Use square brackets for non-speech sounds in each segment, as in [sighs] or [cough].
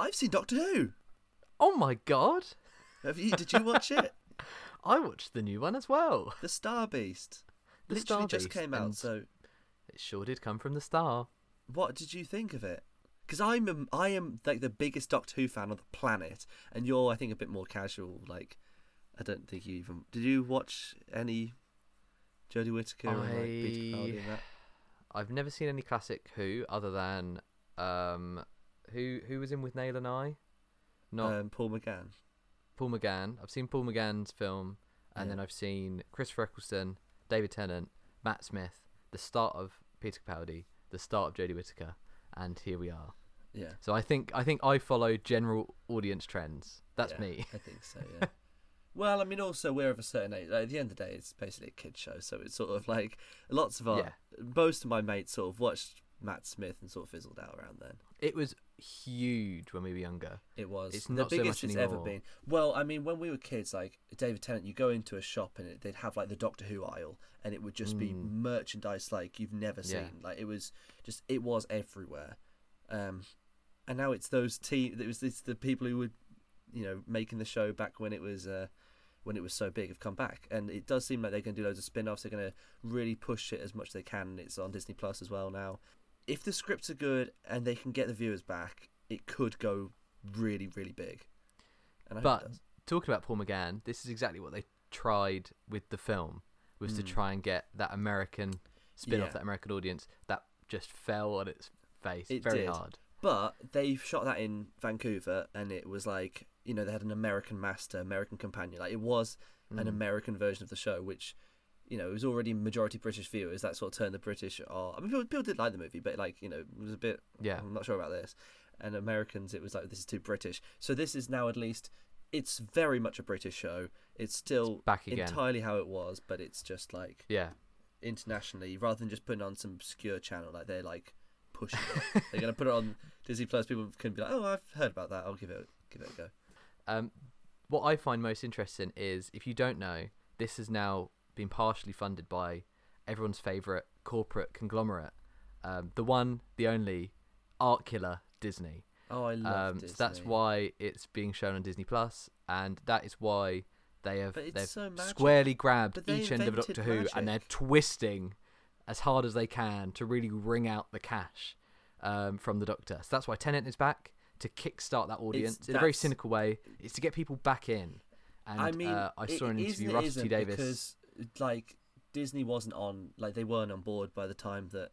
I've seen Doctor Who. Oh my god! Have you? Did you watch it? [laughs] I watched the new one as well. The Star Beast. The Literally Star just Beast, came out. and So, It sure did come from the star. what did you think of it? Because I'm a, I am like the biggest Doctor Who fan on the planet, and you're I think a bit more casual. Like, I don't think you even did. You watch any Jodie Whittaker and like Peter Capaldi and that? I've never seen any classic Who other than um, who who was in Withnail and I, not Um, Paul McGann. Paul McGann. I've seen Paul McGann's film, and Yeah. then I've seen Christopher Eccleston, David Tennant, Matt Smith, the start of Peter Capaldi, the start of Jodie Whittaker, and here we are. Yeah, So I think I think I follow general audience trends. That's yeah, me. I think so. [laughs] Yeah. well, I mean, also we're of a certain age. Like, at the end of the day, it's basically a kid show, so it's sort of like lots of our Yeah. most of my mates sort of watched Matt Smith and sort of fizzled out around then. It was huge when we were younger. It was It's the not so biggest much it's ever been. Well, I mean, when we were kids, like David Tennant, you go into a shop and it, they'd have like the Doctor Who aisle, and it would just be Mm. merchandise like you've never Yeah. seen. Like it was just, it was everywhere. Um, and now it's those team. It was it's the people who were, you know, making the show back when it was. Uh, when it was so big, have come back, and it does seem like they're going to do loads of spin-offs. They're going to really push it as much as they can. It's on Disney Plus as well now. If the scripts are good and they can get the viewers back, it could go really, really big. And I But talking about Paul McGann, this is exactly what they tried with the film was to Mm. try and get that American spin off, Yeah. that American audience that just fell on its face It very did. hard. But they shot that in Vancouver, and it was like you know they had an American master, American companion. Like it was an Mm. American version of the show, which you know it was already majority British viewers. That sort of turned the British. Oh, I mean, people, people did like the movie, but like you know, it was a bit. Yeah. I'm not sure about this. And Americans, it was like this is too British. So this is now at least. It's very much a British show. It's still back again. entirely how it was, but it's just like Yeah. internationally rather than just putting on some obscure channel. Like they're like pushing it. [laughs] they're gonna put it on Disney Plus. People can be like, oh, I've heard about that. I'll give it give it a go. Um, what I find most interesting is if you don't know, this is now been partially funded by everyone's favourite corporate conglomerate, um, the one, the only, art killer Disney. Oh, I love Um, Disney. so that's why it's being shown on Disney Plus, and that is why they have they've so squarely grabbed they each end of Doctor Who, and they're twisting as hard as they can to really wring out the cash um, from the Doctor. So that's why Tennant is back to kickstart that audience in a very cynical way. It's to get people back in. And I mean, uh, I saw an interview Russell T Davies. Like Disney wasn't on like they weren't on board by the time that.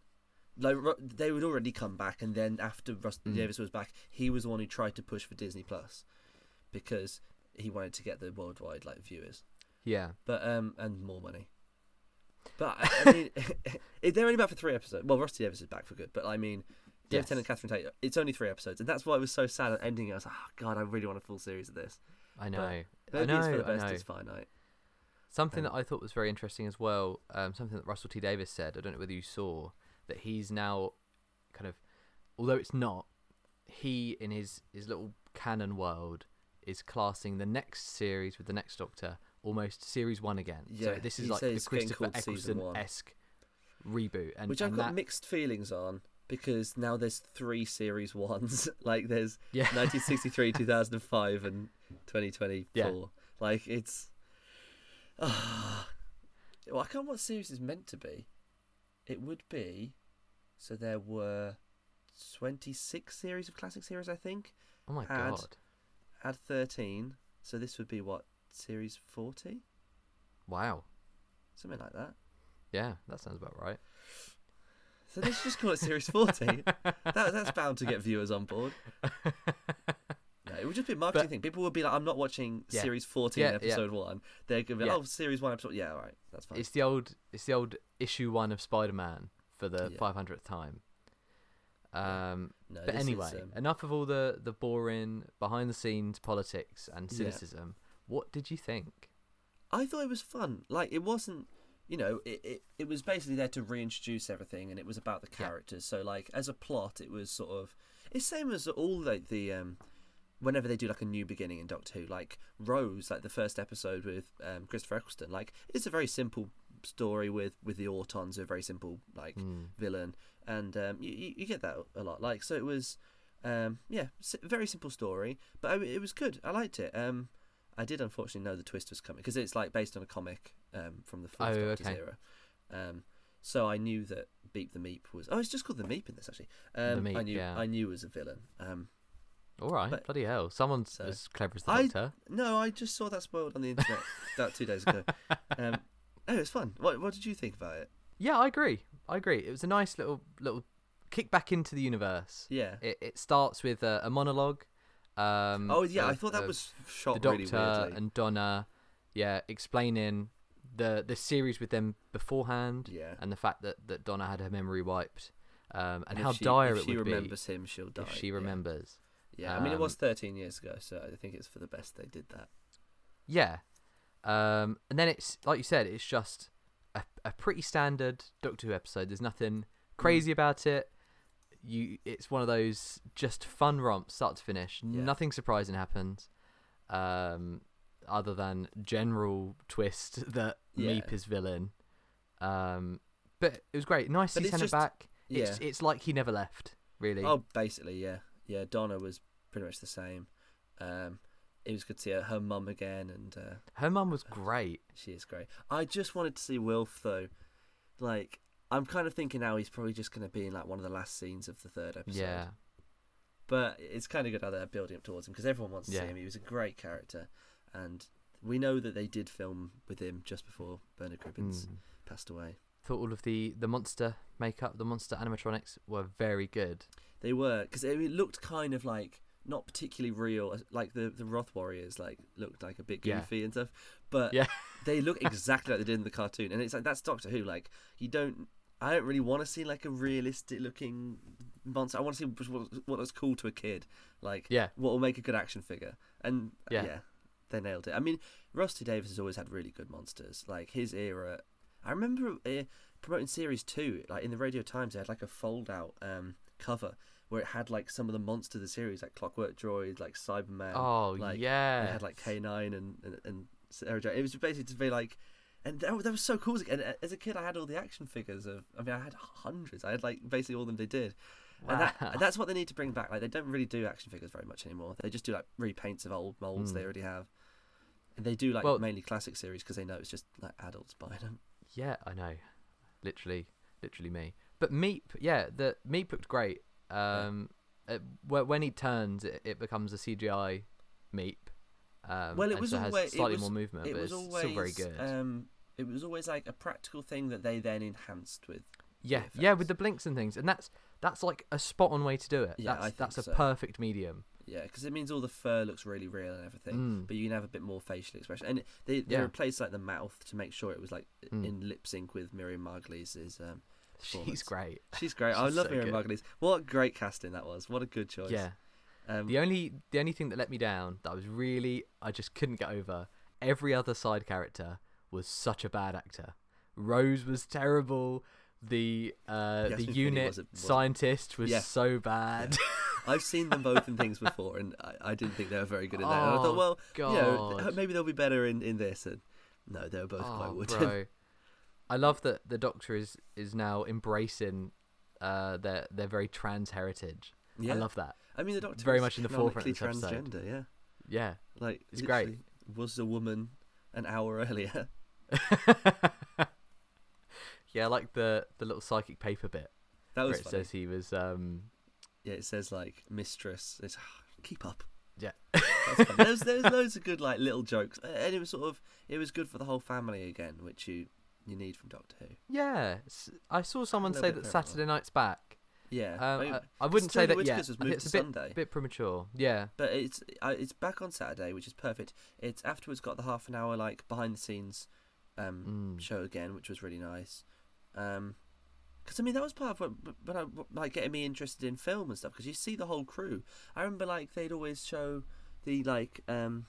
Like they would already come back, and then after Russell Mm. Davies was back, he was the one who tried to push for Disney Plus, because he wanted to get the worldwide like viewers. yeah, but um, and more money. But I I mean, [laughs] they're only back for three episodes. Well, Rusty Davies is back for good, but I mean, David Yes. Tennant, Catherine Tate, it's only three episodes, and that's why it was so sad at ending. it. I was like, oh god, I really want a full series of this. I know. I Maybe know. it's for the I best. know. It's finite. Something that I thought was very interesting as well, um, something that Russell T Davies said, I don't know whether you saw, that he's now kind of, although it's not, he in his, his little canon world is classing the next series with the next Doctor almost series one again. Yeah, so this is like the Christopher season one. Eccleston esque reboot. And, Which I've and got that, mixed feelings on because now there's three series ones. [laughs] like there's yeah, [laughs] 1963, 2005, and 2024. Yeah. Like it's. [sighs] Well, I can't remember what series is meant to be. It would be. So there were 26 series of classic series, I think. oh my had- god. Add 13. So this would be what? Series 40? Wow. Something like that. Yeah, that sounds about right. So should just call it Series 40. [laughs] that, that's bound to get viewers on board. [laughs] It would just be a marketing But- thing. People would be like, I'm not watching Yeah. Series 14, Yeah, yeah. episode 1. They're going to be Yeah. like, oh, Series 1, episode Yeah, all right. That's fine. It's the old it's the old issue one of Spider Man for the Yeah. five hundredth time. Um no, But this is, anyway, um, enough of all the, the boring behind the scenes politics and Yeah. cynicism. What did you think? I thought it was fun. Like, it wasn't, you know, it, it, it was basically there to reintroduce everything and it was about the Yeah. characters. So, like, as a plot, it was sort of. It's same as all, like, the. um Whenever they do like a new beginning in Doctor Who, like Rose, like the first episode with um, Christopher Eccleston, like it's a very simple story with with the Autons, a very simple like Mm. villain, and um, you, you get that a lot. Like so, it was. Um, yeah, very simple story, but I, it was good. I liked it. Um, I did unfortunately know the twist was coming because it's like based on a comic um, from the fourth Oh, Doctor's okay. era. Um, so I knew that Beep the Meep was. Oh, it's just called the Meep in this actually. Um, Meep, I knew. yeah. I knew it was a villain. Um, All right, But- bloody hell! Someone's So- as clever as the I- Doctor. no, I just saw that spoiled on the internet about two days ago. [laughs] Um, oh, it was fun. What What did you think about it? Yeah, I agree. I agree. It was a nice little little kick back into the universe. Yeah. It, it starts with a, a monologue. Um, oh yeah, I thought that of was the shot Doctor really weirdly. and Donna. Yeah, explaining the the series with them beforehand yeah. and the fact that, that Donna had her memory wiped, um, and if how she, dire if she remembers him, she'll die. if she remembers. Yeah, I mean it was Um, 13 years ago, so I think it's for the best they did that. Yeah. Um, and then it's like you said, it's just a, a pretty standard Doctor Who episode. There's nothing crazy about it. You, it's one of those just fun romps, start to finish. Yeah. Nothing surprising happens, um, other than general twist [laughs] that Yeah. Meep is villain. Um, but it was great. Nice to see Tennant back. Yeah. It's it's like he never left. Really. Oh, basically, yeah, yeah. Donna was pretty much the same. Um, it was good to see her, her mum again, and uh, Her mum was great. she is great. I just wanted to see Wilf though. Like, I'm kind of thinking now he's probably just going to be in like one of the last scenes of the third episode. Yeah. But it's kind of good how they're building up towards him because everyone wants to Yeah. see him. He was a great character, and we know that they did film with him just before Bernard Cribbins Mm. passed away. Thought all of the the monster makeup, the monster animatronics were very good. They were because it looked kind of like not particularly real. Like the the Wrarth Warriors, like looked like a bit Yeah. goofy and stuff. But Yeah. [laughs] they look exactly like they did in the cartoon, and it's like that's Doctor Who. Like you don't, I don't really want to see like a realistic looking monster. I want to see what what looks cool to a kid. Like Yeah. what will make a good action figure. And uh, Yeah. yeah. they nailed it. I mean, Rusty Davies has always had really good monsters. Like his era, I remember uh, promoting series two. Like in the Radio Times, they had like a fold out um, cover where it had like some of the monsters of the series, like Clockwork Droid, like Cyberman. oh like, yeah. It had like K nine and and, and Sarah Jane. It was basically to be like. And that, that was so cool. And uh, as a kid, I had all the action figures of. I mean, I had hundreds. I had like basically all of them they did. And, that, Wow. and that's what they need to bring back. Like they don't really do action figures very much anymore. They just do like repaints of old molds they Mm. already have. And they do like Well- mainly classic series because they know it's just like adults buying them. Yeah, I know. Literally, literally me. But Meep, yeah, the Meep looked great. Um, it, when he turns, it, it becomes a CGI Meep. Um, Well, it was so has always- it slightly was- more movement, it but was it's always still very good. Um, it was always like a practical thing that they then enhanced with. yeah, VFX. yeah, with the blinks and things, and that's that's like a spot on way to do it. Yeah, that's I think that's a so. perfect medium. Yeah, because it means all the fur looks really real and everything, Mm. but you can have a bit more facial expression. And they they Yeah. replaced like the mouth to make sure it was like Mm. in lip sync with Miriam Margolyes. Um, She's great. she's great. I love so Miriam. Margolyes. What great casting that was. What a good choice. Yeah. Um, The only the only thing that let me down that I was really I just couldn't get over. Every other side character was such a bad actor. Rose was terrible. The uh, Yasmin the unit was a- was- scientist was Yeah. so bad. [laughs] I've seen them both in things before, and I, I didn't think they were very good in that. And I Oh, thought, well, God, you know, maybe they'll be better in, in this. And no, they were both quite oh, wooden. bro. I love that the Doctor is is now embracing uh, their their very trans heritage. yeah, I love that. I mean, the Doctor very much in the forefront of this episode. transgender. Yeah, Yeah, like It's great. Was a woman an hour [laughs] earlier? [laughs] yeah, I like the the little psychic paper bit That where was it funny. says he was um Yeah, it says like mistress. It's [sighs] keep up. yeah [laughs] there's there's loads of good like little jokes, and it was sort of it was good for the whole family again, which you you need from Doctor Who. Yeah, s- I saw someone say that. Saturday night's back. Yeah, Um, mean, I, I wouldn't say Jodie that yet. Whittaker's was I think moved it's to a bit, Sunday. bit premature. Yeah, but it's uh, it's back on Saturday, which is perfect. It's afterwards got the half an hour like behind the scenes um, Mm. show again, which was really nice. Um 'cause because I mean that was part of what, what I, like getting me interested in film and stuff. Because you see the whole crew. I remember like they'd always show the like um,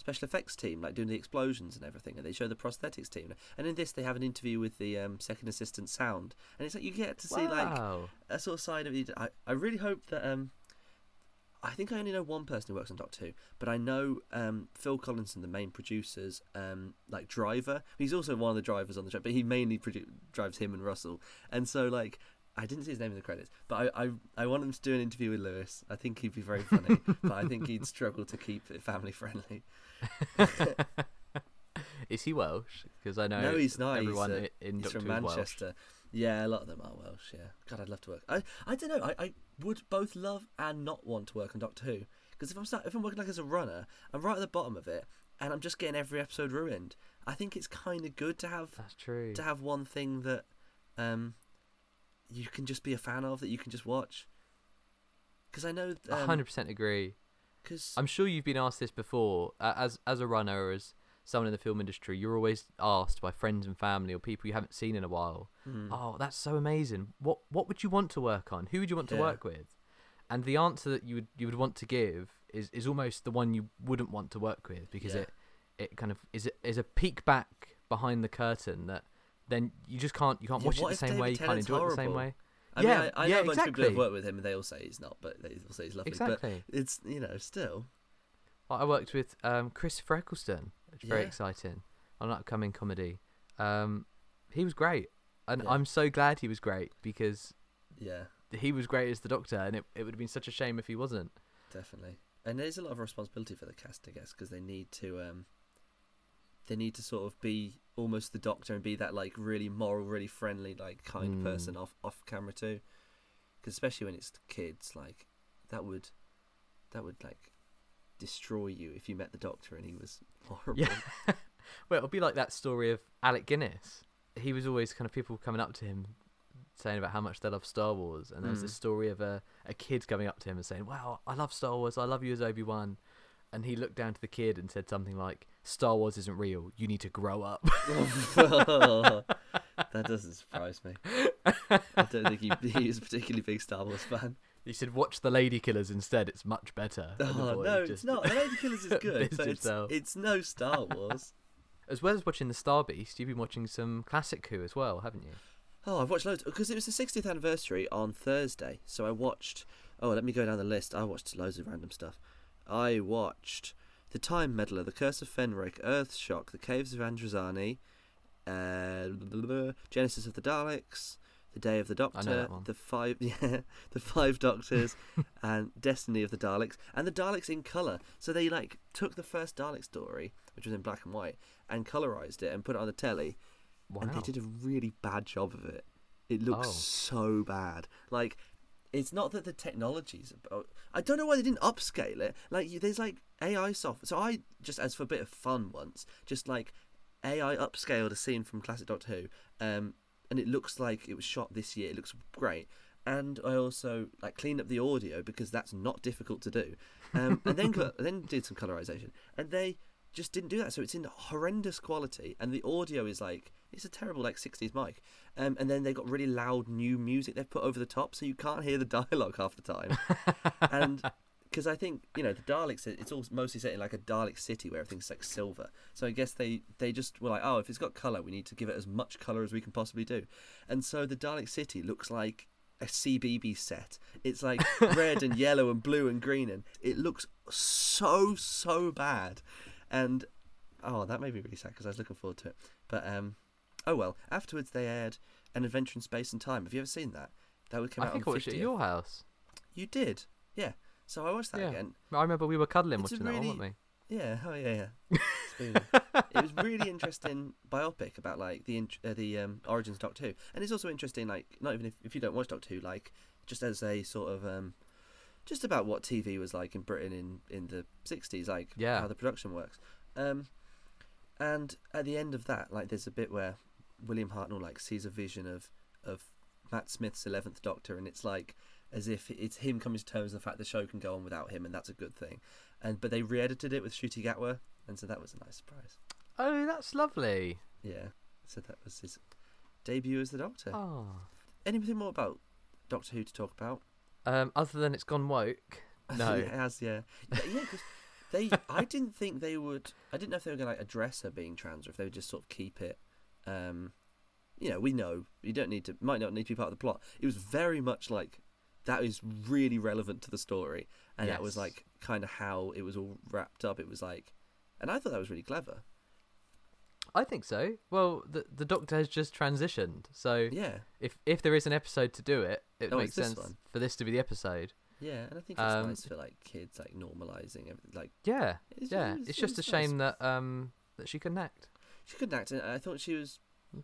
special effects team like doing the explosions and everything, and they show the prosthetics team. And in this, they have an interview with the um, second assistant sound, and it's like you get to see like wow. a sort of side of it. I, I really hope that um I think I only know one person who works on Doctor Who, but I know um, Phil Collinson, the main producer's um, like driver. He's also one of the drivers on the show, but he mainly produ- drives him and Russell. And so like I didn't see his name in the credits, but I, I I want him to do an interview with Lewis. I think he'd be very funny, [laughs] but I think he'd struggle to keep it family friendly. [laughs] Is he Welsh? Because I know No, he's not. He's, everyone uh, in He's from Who's Welsh. Manchester. Yeah, a lot of them are Welsh. Yeah, God, I'd love to work. I I don't know. I, I would both love and not want to work on Doctor Who because if I'm start, if I'm working like as a runner, I'm right at the bottom of it, and I'm just getting every episode ruined. I think it's kind of good to have That's true. to have one thing that um you can just be a fan of that you can just watch. Because I know, A hundred percent agree. because I'm sure you've been asked this before. Uh, as as a runner as someone in the film industry, you're always asked by friends and family or people you haven't seen in a while. Hmm. Oh, that's so amazing. What what would you want to work on? Who would you want to Yeah. work with? And the answer that you would you would want to give is, is almost the one you wouldn't want to work with because Yeah. it it kind of is a, is a peek back behind the curtain that then you just can't you can't Yeah, watch it the same way you David can't enjoy it the same way. I yeah, mean, I, I yeah, know a bunch of people who have worked with him and they all say he's not, but they all say he's lovely. Exactly. But it's you know still. I worked with um, Christopher Eccleston, which is very Yeah. exciting, on an upcoming comedy. Um, he was great, and Yeah. I'm so glad he was great because Yeah, he was great as the Doctor, and it, it would have been such a shame if he wasn't. definitely. And there's a lot of responsibility for the cast, I guess, because they need to um they need to sort of be almost the Doctor and be that like really moral, really friendly, like kind Mm. person off off camera too. Because especially when it's kids, like that would that would like destroy you if you met the Doctor and he was [laughs] horrible. Yeah. [laughs] Well, it'll be like that story of Alec Guinness. He was always kind of people coming up to him saying about how much they love Star Wars, and there was Mm. this story of a, a kid coming up to him and saying, "Wow, I love Star Wars. I love you as Obi Wan." And he looked down to the kid and said something like, "Star Wars isn't real. You need to grow up." [laughs] [laughs] [laughs] that doesn't surprise me. I don't think he, he is a particularly big Star Wars fan. He said, "Watch the Lady Killers instead. It's much better." Oh no, it's not. The Lady Killers is good, but it's, it's no Star Wars. As well as watching the Star Beast, you've been watching some classic Who as well, haven't you? Oh, I've watched loads because it was the 60th anniversary on Thursday. So I watched. Oh, let me go down the list. I watched loads of random stuff. I watched The Time Meddler, The Curse of Fenric, Earthshock, The Caves of Androzani, uh, Genesis of the Daleks, The Day of the Doctor, the five, [laughs] yeah, the Five Doctors, [laughs] and Destiny of the Daleks, and the Daleks in color. So they like took the first Dalek story, which was in black and white, and colorized it and put it on the telly Wow. and they did a really bad job of it. It looks Oh. so bad. Like, it's not that the technology's about. I don't know why they didn't upscale it. Like, there's like AI software. So I just, as for a bit of fun once, just like AI upscaled a scene from classic Doctor Who, um, and it looks like it was shot this year. It looks great. And I also like cleaned up the audio because that's not difficult to do, um, and then [laughs] then did some colorization. And they just didn't do that, so it's in horrendous quality, and the audio is like it's a terrible like 60s mic. Um, and then they got really loud new music they've put over the top, so you can't hear the [laughs] dialogue half the time. and [laughs] because I think you know the Daleks, it's all mostly set in like a Dalek city where everything's like silver. So I guess they they just were like, oh, if it's got color, we need to give it as much color as we can possibly do. And so the Dalek city looks like a CBB set. It's like [laughs] red and yellow and blue and green, and it looks so so bad. And oh, that made me really sad because I was looking forward to it. But um, oh well. Afterwards, they aired an Adventure in Space and Time. Have you ever seen that? That would come I out think I on watched it at your house. You did, yeah. So I watched that Yeah. again. I remember we were cuddling It's watching that one, weren't we? Yeah, oh yeah, yeah. [laughs] It was really interesting biopic about like the uh, the um, origins of Doctor Who, and it's also interesting like not even if, if you don't watch Doctor Who, like just as a sort of um, just about what TV was like in Britain in in the sixties, like Yeah. how the production works. Um, and at the end of that, like there's a bit where William Hartnell like sees a vision of of Matt Smith's eleventh Doctor, and it's like as if it's him coming to terms with the fact the show can go on without him, and that's a good thing. And but they re-edited it with Ncuti Gatwa, and so that was a nice surprise. Oh, that's lovely. Yeah, so that was his debut as the Doctor. Oh. Anything more about Doctor Who to talk about? Um, other than it's gone woke. [laughs] No. it has. Yeah, yeah, yeah 'cause they. I didn't think they would. I didn't know if they were going to like address her being trans, or if they would just sort of keep it. Um, you know, we know you don't need to. Might not need to be part of the plot. It was very much like that is really relevant to the story, and that was like kind of how it was all wrapped up. It was like, and I thought that was really clever. I think so. Well, the the Doctor has just transitioned, so Yeah, if if there is an episode to do it, it Oh, makes sense one. for this to be the episode. yeah, and I think it's Um, nice for like kids like normalizing everything. Like Yeah, it's, yeah. it's, It's just a it's shame that um that she couldn't act. She couldn't act, and I thought she was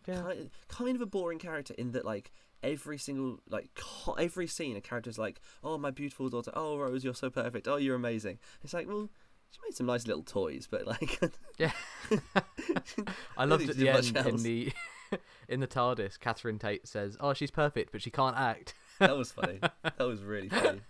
Yeah. kind, kind of a boring character in that like every single like co- [laughs] every scene a character's like oh my beautiful daughter oh rose you're so perfect oh you're amazing it's like well she made some nice little toys but like [laughs] Yeah. [laughs] I loved at the end in the in the TARDIS. Catherine Tate says, "Oh, she's perfect, but she can't act." that was funny that was really funny